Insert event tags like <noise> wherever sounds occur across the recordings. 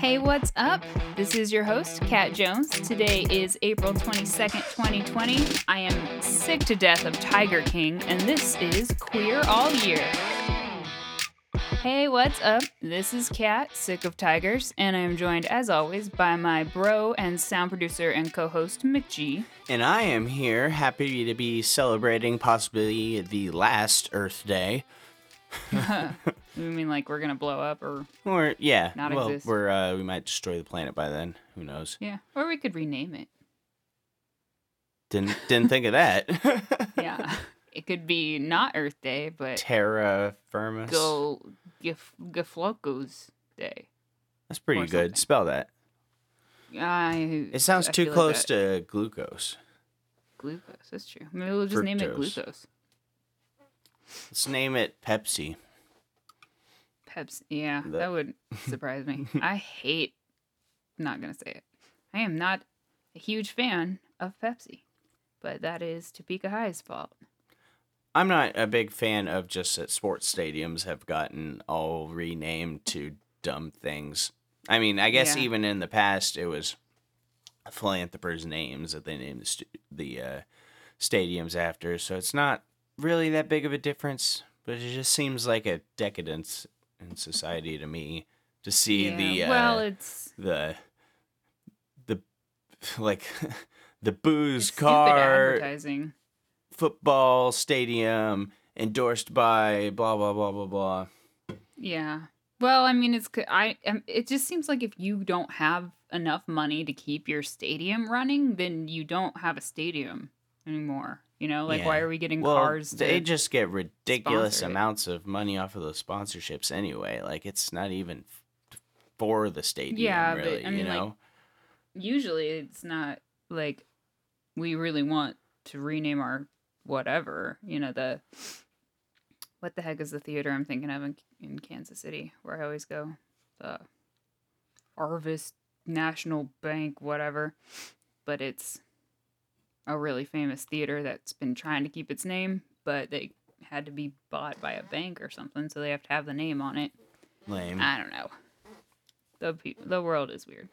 Hey, what's up? This is your host, Kat Jones. Today is April 22nd, 2020. I am sick to death of Tiger King, and this is Queer All Year. Hey, what's up? This is Kat, sick of tigers, and I am joined, as always, by my bro and sound producer and co host, McG. And I am here, happy to be celebrating possibly the last Earth Day. <laughs> You mean like we're gonna blow up, or Or yeah, Not well, exist. we're uh, we might destroy the planet by then. Who knows? yeah, or we could rename it. Didn't didn't think of that. <laughs> <laughs> Yeah, it could be not Earth Day, but Terra firmus. Go Gif- Giflocos Day. That's pretty good. something. Spell that. I. It sounds I too feel like close to glucose. glucose. That's true. Maybe we'll just name it glucose. Let's name it Pepsi. Pepsi. Yeah, The- that would surprise me. <laughs> I hate. Not gonna say it. I am not a huge fan of Pepsi, but that is Topeka High's fault. I'm not a big fan of just that sports stadiums have gotten all renamed to dumb things. I mean, I guess Yeah. even in the past it was philanthropers' names that they named the, stu- the uh, stadiums after, so it's not really that big of a difference. But it just seems like a decadence in society to me to see Yeah, the uh, well, it's the the <laughs> like <laughs> the booze car advertising. football stadium endorsed by blah blah blah blah blah. Yeah. Well, I mean, it's I. um, It just seems like if you don't have enough money to keep your stadium running, then you don't have a stadium anymore. You know, like why are we getting Well, cars? To, they just get ridiculous sponsor it. amounts of money off of those sponsorships anyway. Like it's not even f- for the stadium, Yeah, but, really. I mean, you like, know, usually it's not like we really want to rename our whatever. You know the what the heck is the theater I'm thinking of in, in Kansas City where I always go? The Harvest National Bank, whatever. But it's a really famous theater that's been trying to keep its name, but they had to be bought by a bank or something, so they have to have the name on it. lame. I don't know. The pe- the world is weird.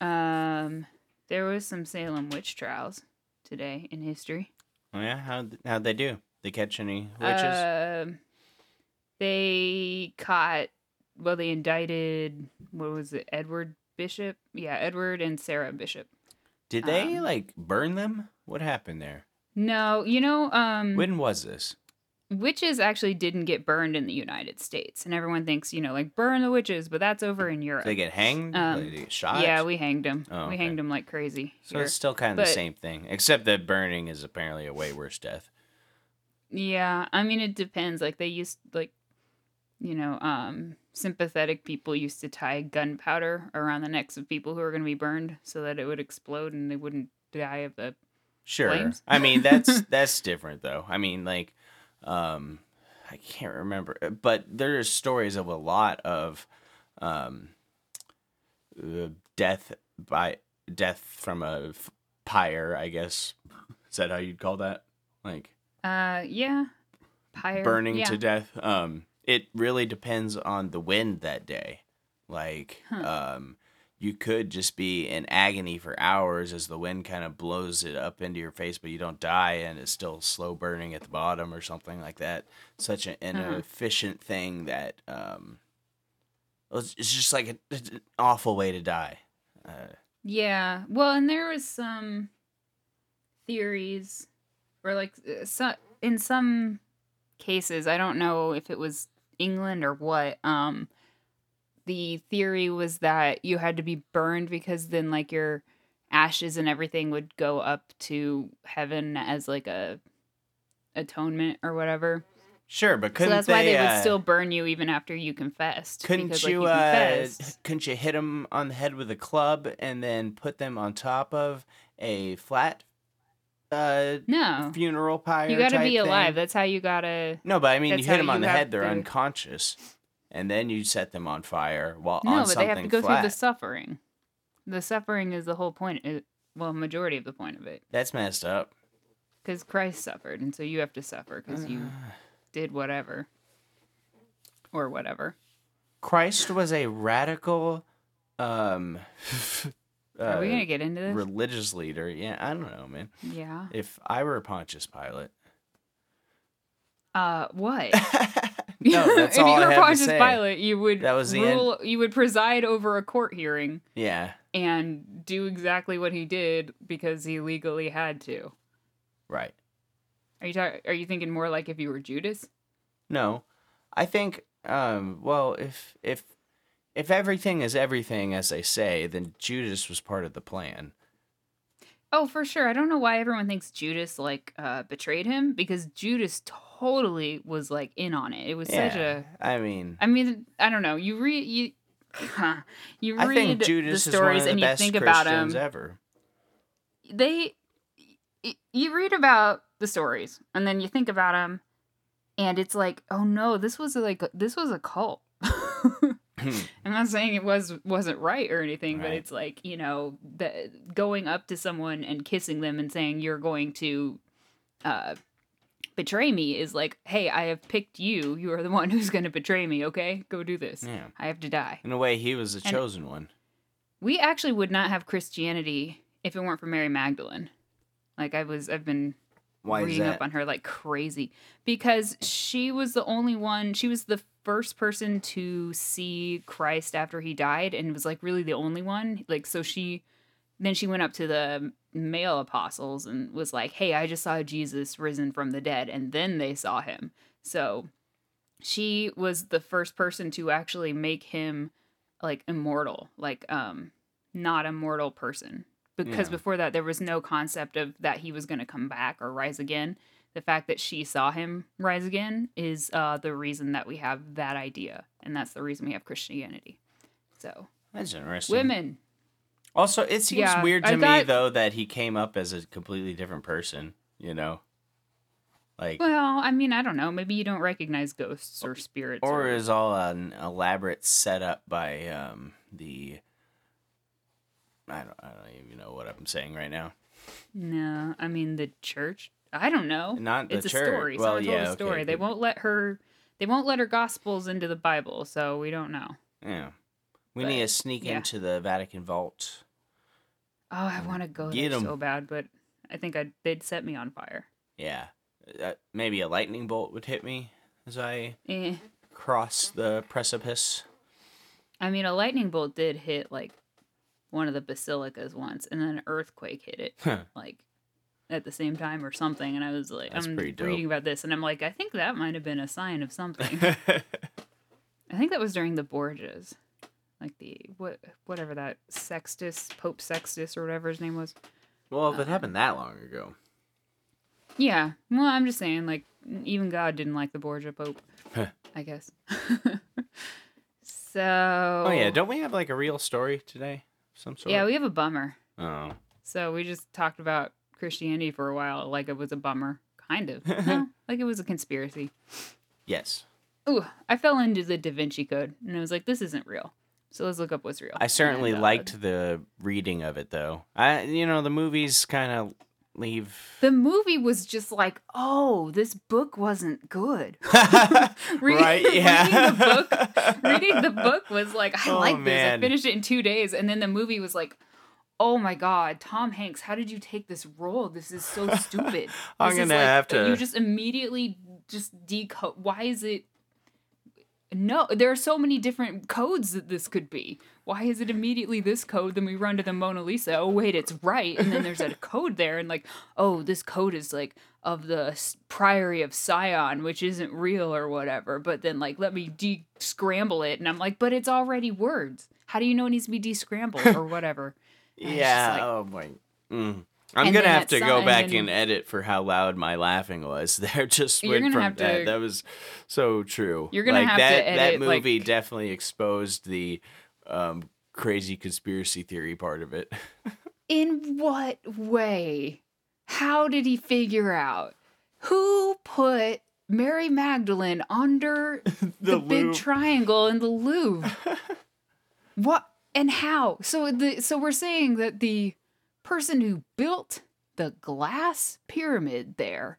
Um, there was some Salem witch trials today in history. oh yeah, how how'd they do? They catch any witches? Um, they caught. Well, they indicted. What was it? Edward Bishop. Yeah, Edward and Sarah Bishop. Did they um, like burn them? What happened there? No, you know, um, When was this? witches actually didn't get burned in the United States, and everyone thinks you know like burn the witches, but that's over in Europe. They get hanged? Um, they get shot? yeah, we hanged them. Oh, We hanged them like crazy. So here. it's still kind of But- the same thing, except that burning is apparently a way worse death. Yeah, I mean it depends. Like they used like you know, um sympathetic people used to tie gunpowder around the necks of people who were going to be burned so that it would explode and they wouldn't die of the Sure. flames. I mean, that's <laughs> that's different though. I mean, like, um, I can't remember, uh, but there's stories of a lot of, um, uh, death by death from a f- pyre. I guess is that how you'd call that? Like uh yeah, pyre burning yeah. to death. Um, it really depends on the wind that day. Like, Huh. um, you could just be in agony for hours as the wind kind of blows it up into your face, but you don't die and it's still slow burning at the bottom or something like that. Such an, inefficient Uh-huh. thing that um, it's just like a, an awful way to die. Uh, Yeah. Well, and there was some theories or like uh, so, in some cases, I don't know if it was England or what, um the theory was that you had to be burned because then like your ashes and everything would go up to heaven as like a atonement or whatever. sure, but couldn't that's why they would uh, still burn you even after you confessed. Couldn't because, you, like, uh, confessed. couldn't you hit them on the head with a club and then put them on top of a flat uh, No. funeral pyre? You gotta be alive. thing? That's how you gotta No, but I mean, you hit them on the head; they're to- unconscious, and then you set them on fire while No, on but they have to go flat. through the suffering. The suffering is the whole point. It, well, majority of the point of it, That's messed up. because Christ suffered, and so you have to suffer because you <sighs> did whatever, or whatever. Christ was a radical um <laughs> Are we uh, gonna get into this? religious leader. Yeah, I don't know, man. yeah. If I were a Pontius Pilate. Uh, what? <laughs> <laughs> no, that's if all you I were Pontius. Pilate, you would That was the end. rule. You would preside over a court hearing Yeah, and do exactly what he did because he legally had to. right. Are you Are you thinking more like if you were Judas? No, I think. Um, well, if if if everything is everything as they say, then Judas was part of the plan. Oh, for sure. I don't know why everyone thinks Judas like uh, betrayed him because Judas totally was like in on it. It was Yeah, such a. I mean, I mean, I don't know. You read you. <laughs> You I read think Judas the is one stories of the and you best think about Christians him. ever. they you read about the stories and then you think about them and it's like oh no this was like this was a cult <laughs> i'm not saying it was wasn't right or anything but it's like you know the, going up to someone and kissing them and saying you're going to uh betray me is like hey i have picked you you are the one <laughs> who's going to betray me okay go do this Yeah. i have to die In a way, he was the And- chosen one. we actually would not have Christianity if it weren't for Mary Magdalene. Like I was, I've been Why is reading up on her like crazy because she was the only one. She was the first person to see Christ after he died, and was like really the only one. Like so, she then she went up to the male apostles and was like, "Hey, I just saw Jesus risen from the dead," and then they saw him. So she was the first person to actually make him like immortal, like um not a mortal person. Because Yeah. before that there was no concept of that he was going to come back or rise again. The fact that she saw him rise again is uh the reason that we have that idea and that's the reason we have Christianity. So, That's interesting. women. Also, it seems Yeah, weird to I me got- though that he came up as a completely different person. You know, like Well, I mean, I don't know. Maybe you don't recognize ghosts or spirits or is all an elaborate setup by um the. I don't. I don't even know what I'm saying right now. No, I mean the church. I don't know. Not the it's a story. Well, Someone told yeah, a story. okay, they won't let her. They won't let her gospels into the Bible, so we don't know. Yeah, we But, need to sneak yeah. into the Vatican vault. Oh, I want to go Get there 'em. so bad, but I think I'd, they'd set me on fire. Yeah, uh, maybe a lightning bolt would hit me as I Eh. cross the precipice. I mean, a lightning bolt did hit like one of the basilicas once, and then an earthquake hit it Huh. like at the same time or something. And I was like, That's I'm reading about this, and I'm like, I think that might have been a sign of something. <laughs> I think that was during the Borgias, like the what whatever that Sextus Pope Sextus or whatever his name was. well, if it uh, happened that long ago. Yeah, well, I'm just saying, like even God didn't like the Borgia Pope, I guess. <laughs> so. Oh yeah, don't we have like a real story today? Some sort. Yeah, we have a bummer. Oh. So we just talked about Christianity for a while, like it was a bummer, kind of. <laughs> no, like it was a conspiracy. Yes. Ooh, I fell into the Da Vinci Code, and I was like, this isn't real. So let's look up what's real. I certainly And, uh, liked the reading of it though. I you know, the movies kind of leave The movie was just like, oh, this book wasn't good. <laughs> Right, <laughs> yeah. reading the book, reading the book was like, I Oh, like this. I finished it in two days, and then the movie was like, oh my god, Tom Hanks, how did you take this role? This is so stupid. <laughs> I'm This gonna have to- You just immediately just decode. Why is it? No, there are so many different codes that this could be. Why is it immediately this code? Then we run to the Mona Lisa. Oh wait, it's right. And then there's a <laughs> code there, and like, oh, this code is like of the Priory of Sion, which isn't real or whatever. But then like, let me de-scramble it, and I'm like, but it's already words. How do you know it needs to be de-scrambled or <laughs> whatever? Yeah. like- oh my. Mm. I'm And gonna have to go back and edit for how loud my laughing was. <laughs> There just went from have to- that. That was so true. You're gonna like, have to that, That movie like- definitely exposed the um, crazy conspiracy theory part of it. <laughs> In what way? How did he figure out? Who put Mary Magdalene under <laughs> the, big triangle in the Louvre? what and how? So the so we're saying that the person who built the glass pyramid there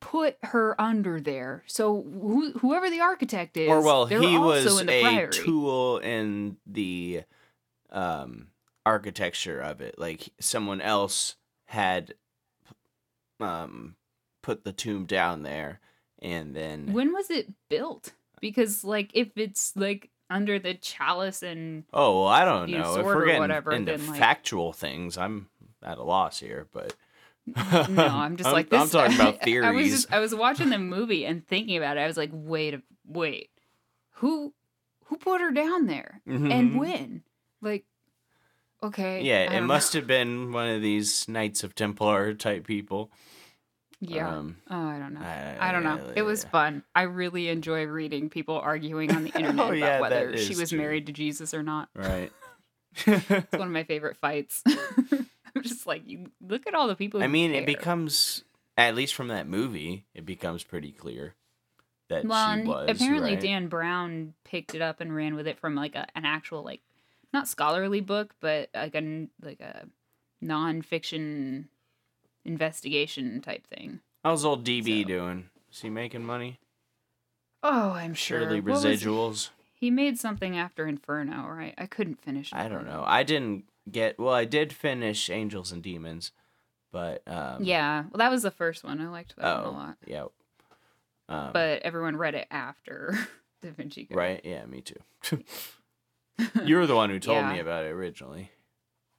put her under there. So who, whoever the architect is, or well, he also was in the a priory. tool in the um architecture of it. Like someone else had um put the tomb down there and then When was it built? Because like if it's like under the chalice and Oh, well, I don't know. If we're getting whatever, into then, like- factual things, I'm at a loss here, but no, I'm just <laughs> like this. I'm talking about <laughs> I was theories. just, I was watching the movie and thinking about it. I was like, wait, a- wait, who who put her down there and Mhm. when? Like, okay, Yeah, it don't know. must have been one of these Knights of Templar type people. Yeah. Um, oh, I don't know. I- I don't know. It was fun. I really enjoy reading people arguing on the <laughs> internet Oh, about yeah, whether she was true. married to Jesus or not. Right. <laughs> <laughs> It's one of my favorite fights. I'm just like, you look at all the people. I mean, it becomes at least from that movie, it becomes pretty clear that well, she was. apparently right? Dan Brown picked it up and ran with it from like a, an actual like not scholarly book, but like a like a nonfiction investigation type thing. How's old DB So- doing? Is he making money? Oh, I'm sure. Surely residuals. he made something after Inferno, right? I couldn't finish. I don't know. I didn't get. Well, I did finish Angels and Demons, but um, Yeah, well, that was the first one. I liked that one a Oh, lot, yeah. Um, but everyone read it after <laughs> Da Vinci Code. right, yeah, me too. <laughs> you were the one who told me about it originally.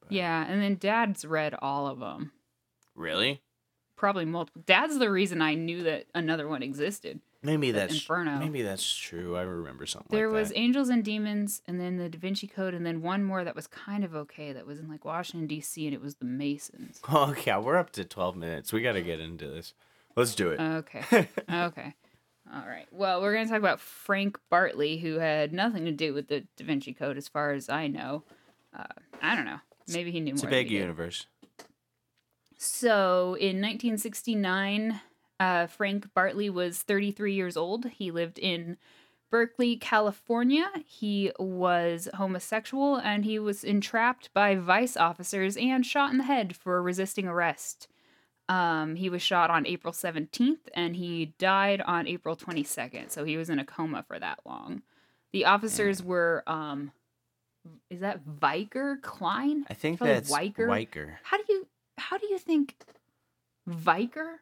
Yeah, and then Dad's read all of them. Really? Probably multiple. Dad's the reason I knew that another one existed. Maybe that's Inferno. Maybe that's true. I remember something. There like was. Angels and Demons, and then the Da Vinci Code, and then one more that was kind of okay that was in like Washington D.C. and it was the Masons. <laughs> Oh yeah, we're up to twelve minutes. We got to get into this. Let's do it. Okay, <laughs> okay, all right. Well, we're gonna talk about Frank Bartley, who had nothing to do with the Da Vinci Code, as far as I know. Uh, I don't know. Maybe he knew it's a big universe. So in 1969, uh, Frank Bartley was 33 years old. He lived in Berkeley, California. He was homosexual and he was entrapped by vice officers and shot in the head for resisting arrest. Um, he was shot on April 17th and he died on April 22nd. So he was in a coma for that long. The officers were, um, is that Viker Klein? I think Probably that's Weicker. Weicker. How do you how do you think Viker?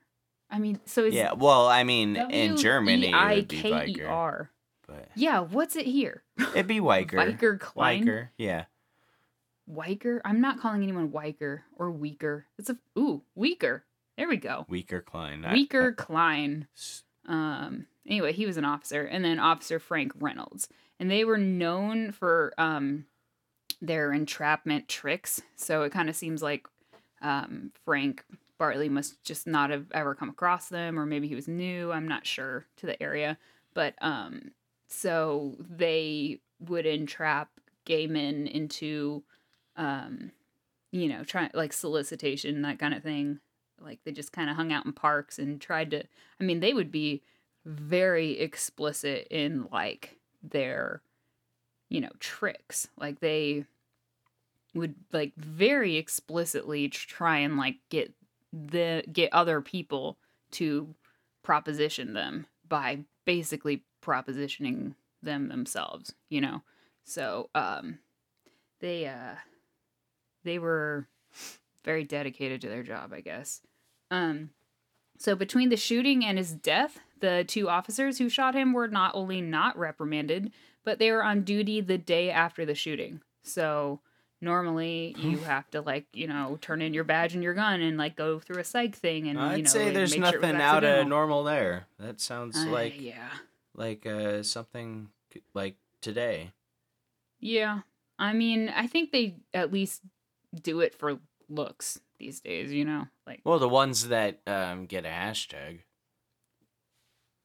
I mean, so Yeah, well, I mean, in Germany, it would be W-E-I-K-E-R. but Yeah, what's it here? it'd be Weicker. Viker Klein. Weicker, yeah. Weiker. I'm not calling anyone Weiker or Weaker. It's a ooh weaker. There we go. Weaker Klein. Weaker Klein. Um. Anyway, he was an officer, and then Officer Frank Reynolds, and they were known for um their entrapment tricks. So it kind of seems like um Frank Bartley must just not have ever come across them, or maybe he was new. I'm not sure to the area, but um, so they would entrap gay men into um, you know, trying like solicitation that kind of thing. Like they just kind of hung out in parks and tried to. I mean, they would be very explicit in like their you know tricks like they would like very explicitly try and like get the get other people to proposition them by basically propositioning them themselves you know? So um they uh they were very dedicated to their job i guess. Um so between the shooting and his death the two officers who shot him were not only not reprimanded but they were on duty the day after the shooting. So normally you have to like you know turn in your badge and your gun and like go through a psych thing and I'd you know say there's make sure nothing out of normal there. That sounds Uh, like yeah like uh something like today. yeah i mean i think they at least do it for looks these days you know like Well, the ones that um, get a hashtag.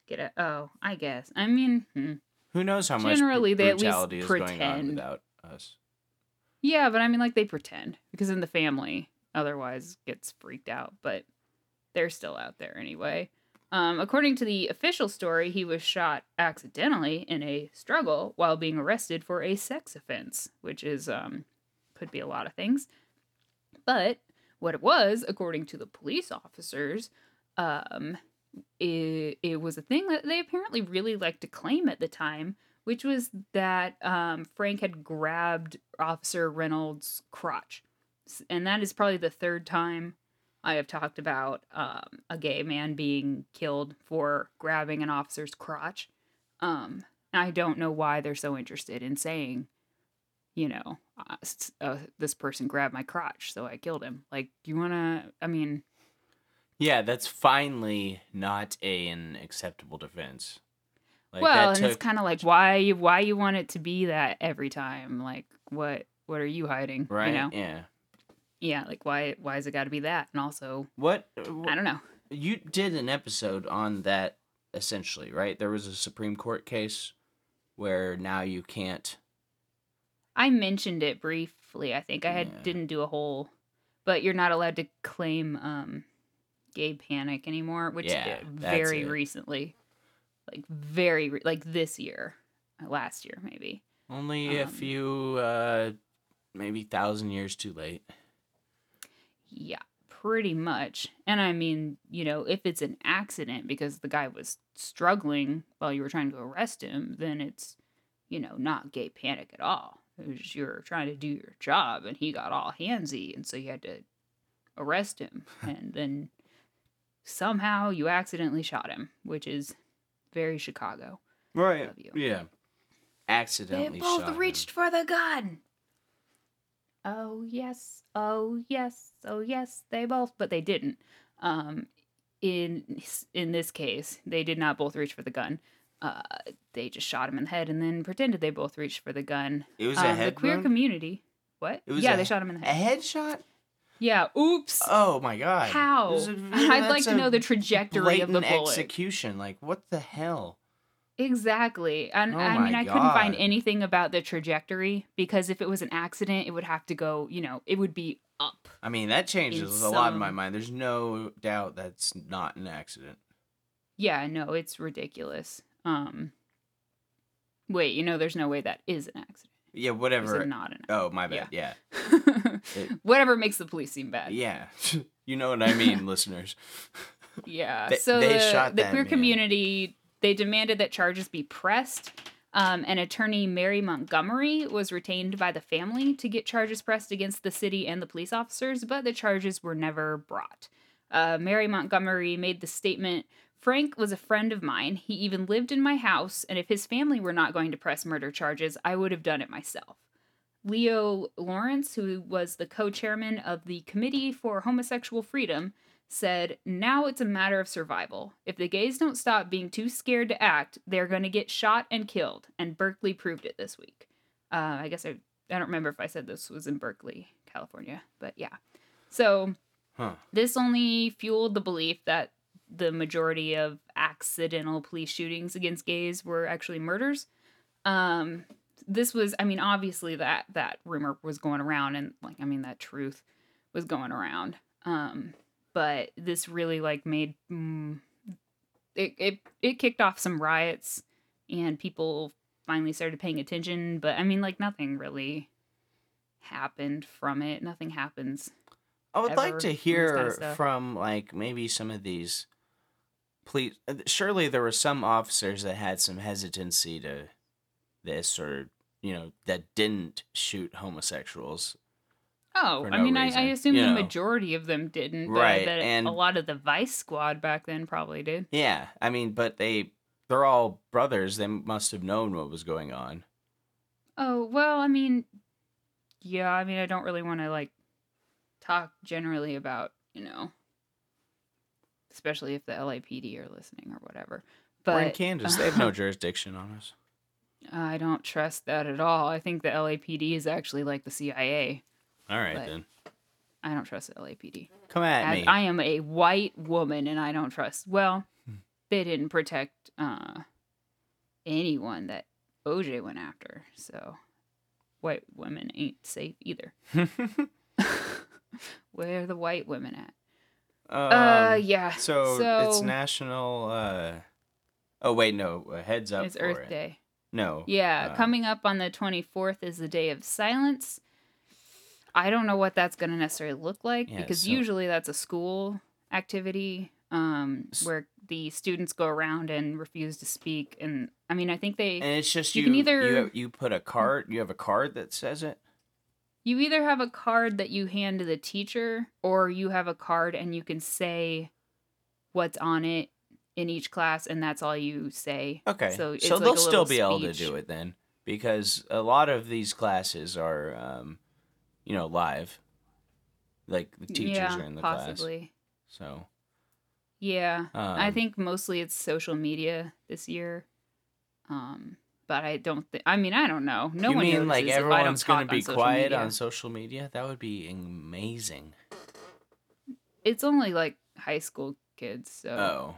get a oh i guess i mean hmm. Who knows how much Generally, they at least brutality is going on pretend. without us? Yeah, but I mean, like they pretend because in the family, otherwise gets freaked out. But they're still out there anyway. Um, according to the official story, he was shot accidentally in a struggle while being arrested for a sex offense, which is um, could be a lot of things. But what it was, according to the police officers, um, it, it was a thing that they apparently really liked to claim at the time which was that um, Frank had grabbed Officer Reynolds' crotch. And that is probably the third time I have talked about um, a gay man being killed for grabbing an officer's crotch. Um, I don't know why they're so interested in saying, you know, uh, uh, this person grabbed my crotch, so I killed him. Like, you want to, I mean, Yeah, that's finally not a, an acceptable defense. Like well, and it's kind of like why you why you want it to be that every time? Like, what what are you hiding? right. You know? Yeah. Yeah, like why why is it got to be that? And also, What, I don't know. you did an episode on that essentially, right? There was a Supreme Court case where now you can't. I mentioned it briefly. I think I had Yeah. didn't do a whole, but you're not allowed to claim um, gay panic anymore, which Yeah, uh, very recently, like very re- like this year, uh, last year maybe. Only a Um, few, uh, maybe thousand years too late. Yeah, pretty much. And I mean, you know, if it's an accident because the guy was struggling while you were trying to arrest him, then it's, you know, not gay panic at all. It was you're trying to do your job and he got all handsy and so you had to arrest him. <laughs> and then somehow you accidentally shot him, which is very Chicago. Right. of you. Yeah. Accidentally They both shot him. reached for the gun. Oh yes, oh yes, oh yes, they both, but they didn't. Um, in in this case, they did not both reach for the gun. Uh, they just shot him in the head and then pretended they both reached for the gun. It was Um, a head the queer wound? community. What? It was yeah, a- they shot him in the head. A headshot? Yeah. Oops. Oh my god. How? A- I'd like to know the trajectory of the bullet. execution. Like what the hell? Exactly. And Oh I mean, I couldn't find anything about the trajectory because if it was an accident, it would have to go, you know, it would be up. I mean, that changes a lot in my mind. There's no doubt that's not an accident. Yeah, no, it's ridiculous. Um Wait, you know there's no way that is an accident. Yeah, whatever. it not an accident? Oh, my bad. Yeah. Accident? <laughs> Whatever makes the police seem bad. Yeah. <laughs> you know what I mean, <laughs> listeners. Yeah. They- so they the, the queer man. community they demanded that charges be pressed. Um, and attorney Mary Montgomery was retained by the family to get charges pressed against the city and the police officers, but the charges were never brought. Uh, Mary Montgomery made the statement Frank was a friend of mine. He even lived in my house, and if his family were not going to press murder charges, I would have done it myself. Leo Lawrence, who was the co chairman of the Committee for Homosexual Freedom, said, Now it's a matter of survival. If the gays don't stop being too scared to act, they're going to get shot and killed. And Berkeley proved it this week. Uh, I guess I, I don't remember if I said this was in Berkeley, California, but yeah. So Huh. this only fueled the belief that the majority of accidental police shootings against gays were actually murders. Um, this was, I mean, obviously that that rumor was going around, and like, I mean, that truth was going around. Um, but this really like made mm, it it it kicked off some riots, and people finally started paying attention. But I mean, like, nothing really happened from it. Nothing happens I would like to and this kinda hear from like maybe some of these police surely there were some officers that had some hesitancy to this or you know that didn't shoot homosexuals Oh, for I mean, I, I assume you the know. majority of them didn't, but Right, and- a lot of the Vice Squad back then probably did. yeah i mean but they they're all brothers they must have known what was going on Oh well, I mean, yeah, I mean, I don't really want to like talk generally about you know, especially if the LAPD are listening or whatever. we're in kansas they have <laughs> no jurisdiction on us I don't trust that at all. I think the LAPD is actually like the CIA. all right But- then I don't trust the LAPD. come at As me I am a white woman and I don't trust. Well, Hmm. they didn't protect uh, anyone that OJ went after, so white women ain't safe either. <laughs> <laughs> Where are the white women at? uh, Um, yeah. so, so it's national uh oh wait no uh, heads up it's for Earth it. Day. No Yeah, uh, coming up on the 24th is the Day of Silence. I don't know what that's going to necessarily look like Yeah, because so- usually that's a school activity um, where the students go around and refuse to speak. And I mean, I think they And it's just You you. can either- you, you put a card. You have a card that says it. you either have a card that you hand to the teacher, or you have a card and you can say what's on it in each class, and that's all you say. Okay. So So, like they'll still be able to do it then, because a lot of these classes are, um, you know, live. Like the teachers yeah, are in the class. possibly. So. Yeah, I Um, think mostly it's social media this year. Um, but I don't think. I mean, I don't know. No you one mean like notices if I don't everyone's gonna talk on be quiet media. on social media? That would be amazing. It's only like high school kids, so Oh.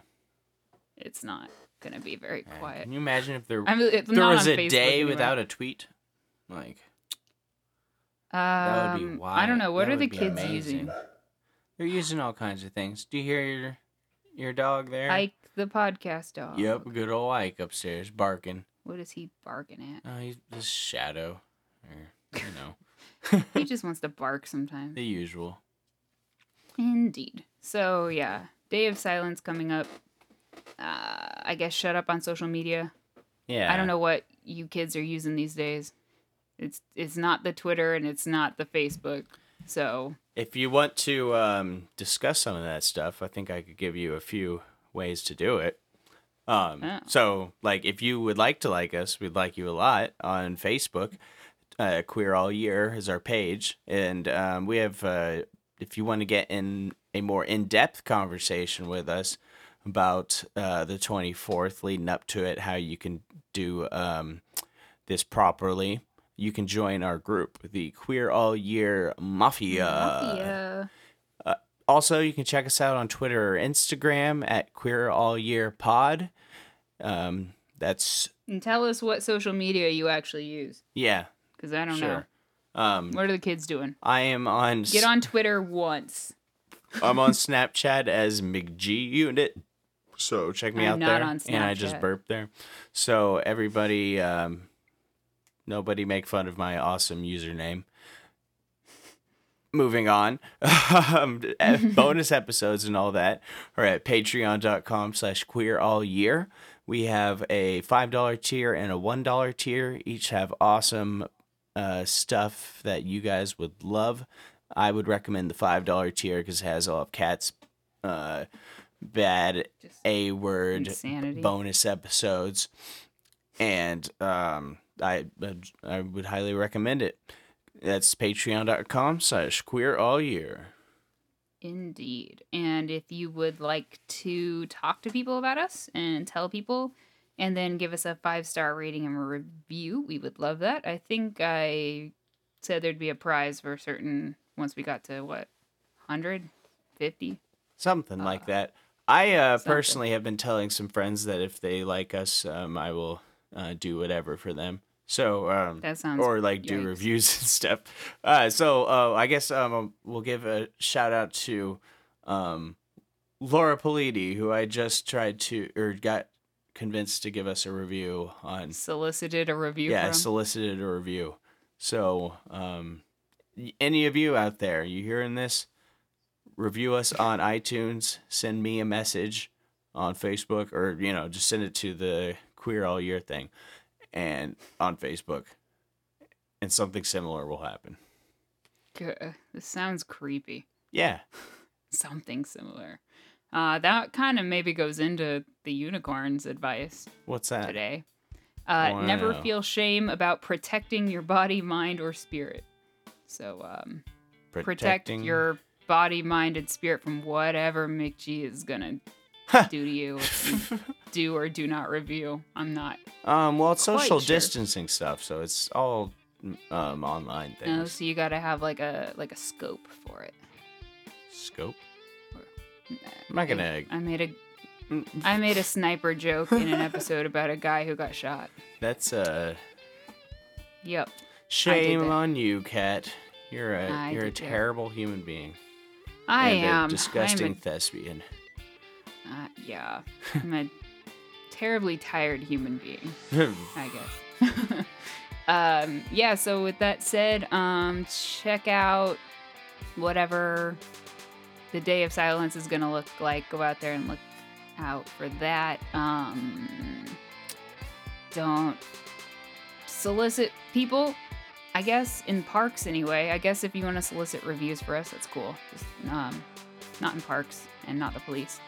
It's not gonna be very man. quiet. Can you imagine if there I mean, it's there not was a Facebook day without a tweet? Like Um, that would be wild. I don't know. What That are the kids amazing. using? They're using all kinds of things. Do you hear your your dog there? Ike, the podcast dog. Yep, good old Ike upstairs barking. What is he barking at? Oh, he's the shadow, or you know, <laughs> he just <laughs> wants to bark sometimes. the usual. Indeed. So yeah, Day of Silence coming up. Uh, I guess shut up on social media. Yeah, I don't know what you kids are using these days. It's it's not the Twitter and it's not the Facebook. So If you want to um, discuss some of that stuff, I think I could give you a few ways to do it. Um, Oh. So, like, if you would like to like us, we'd like you a lot on Facebook. Uh, Queer All Year is our page, and um, we have. Uh, if you want to get in a more in-depth conversation with us about uh, the twenty fourth, leading up to it, how you can do um, this properly, you can join our group, the Queer All Year Mafia. Mafia. Also, you can check us out on Twitter or Instagram at Queer All Year Pod. Um, that's And tell us what social media you actually use, yeah, because I don't know. sure. Um, What are the kids doing? I am on. Get on Twitter once. I'm on Snapchat as McG Unit. So check me I'm out not there. And I just burped there. So everybody, um, nobody make fun of my awesome username. Moving on, <laughs> um, eh, <laughs> bonus episodes and all that are at patreon.com slash queer all year. We have a $5 tier and a $1 tier. Each have awesome uh, stuff that you guys would love. I would recommend the $5 tier because it has all of Cat's uh, bad A word bonus episodes. And um, I, I would highly recommend it. That's patreon.com slash queer all year. Indeed. And if you would like to talk to people about us and tell people and then give us a five star rating and a review, we would love that. I think I said there'd be a prize for certain once we got to what, 150? Something like that. I uh, personally have been telling some friends that if they like us, um, I will uh, do whatever for them. So, um, That sounds. or like do reviews <laughs> and stuff. Uh, so uh, I guess um, we'll give a shout out to um, Laura Politi, who I just tried to or got convinced to give us a review on. solicited a review Yeah, from. solicited a review. So um, any of you out there, you hearing this? Review us on iTunes. Send me a message on Facebook, or you know, just send it to the Queer All Year thing, and on Facebook, and something similar will happen. Gah, This sounds creepy. Yeah, <laughs> Something similar. Uh, that kind of maybe goes into the unicorn's advice. what's that? today. Uh, Never feel shame about protecting your body, mind, or spirit. So um, protect Protecting- your body, mind, and spirit from whatever McG is gonna do to you. You <laughs> do or do not review. I'm not. Um, well, it's social sure. distancing stuff, so it's all um online No, things. so you gotta have like a like a scope for it. Scope. Nah, I'm not gonna. I, I made a I made a <laughs> sniper joke in an episode about a guy who got shot. That's uh. Yep. Shame on you, Kat. You're a I you're a terrible human being. I and am. a disgusting I'm thespian. uh, yeah. I'm a terribly tired human being. I <laughs> guess. <laughs> um, yeah, so with that said, um, check out whatever the Day of Silence is going to look like. Go out there and look out for that. Um, don't solicit people. I guess in parks anyway. I guess if you want to solicit reviews for us, that's cool. Just um, not in parks and not the police.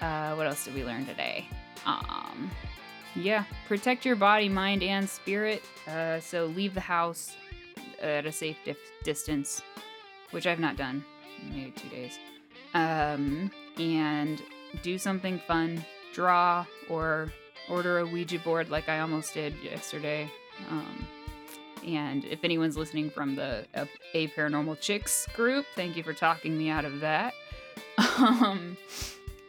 Uh, what else did we learn today? Um, yeah, protect your body, mind, and spirit. Uh, so leave the house at a safe dif- distance, which I've not done in maybe two days. Um, and do something fun. Draw or order a Ouija board like I almost did yesterday. Um, and if anyone's listening from the A, A Paranormal Chicks group, thank you for talking me out of that. <laughs> Um,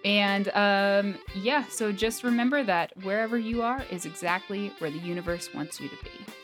and um, yeah, so just remember that wherever you are is exactly where the universe wants you to be.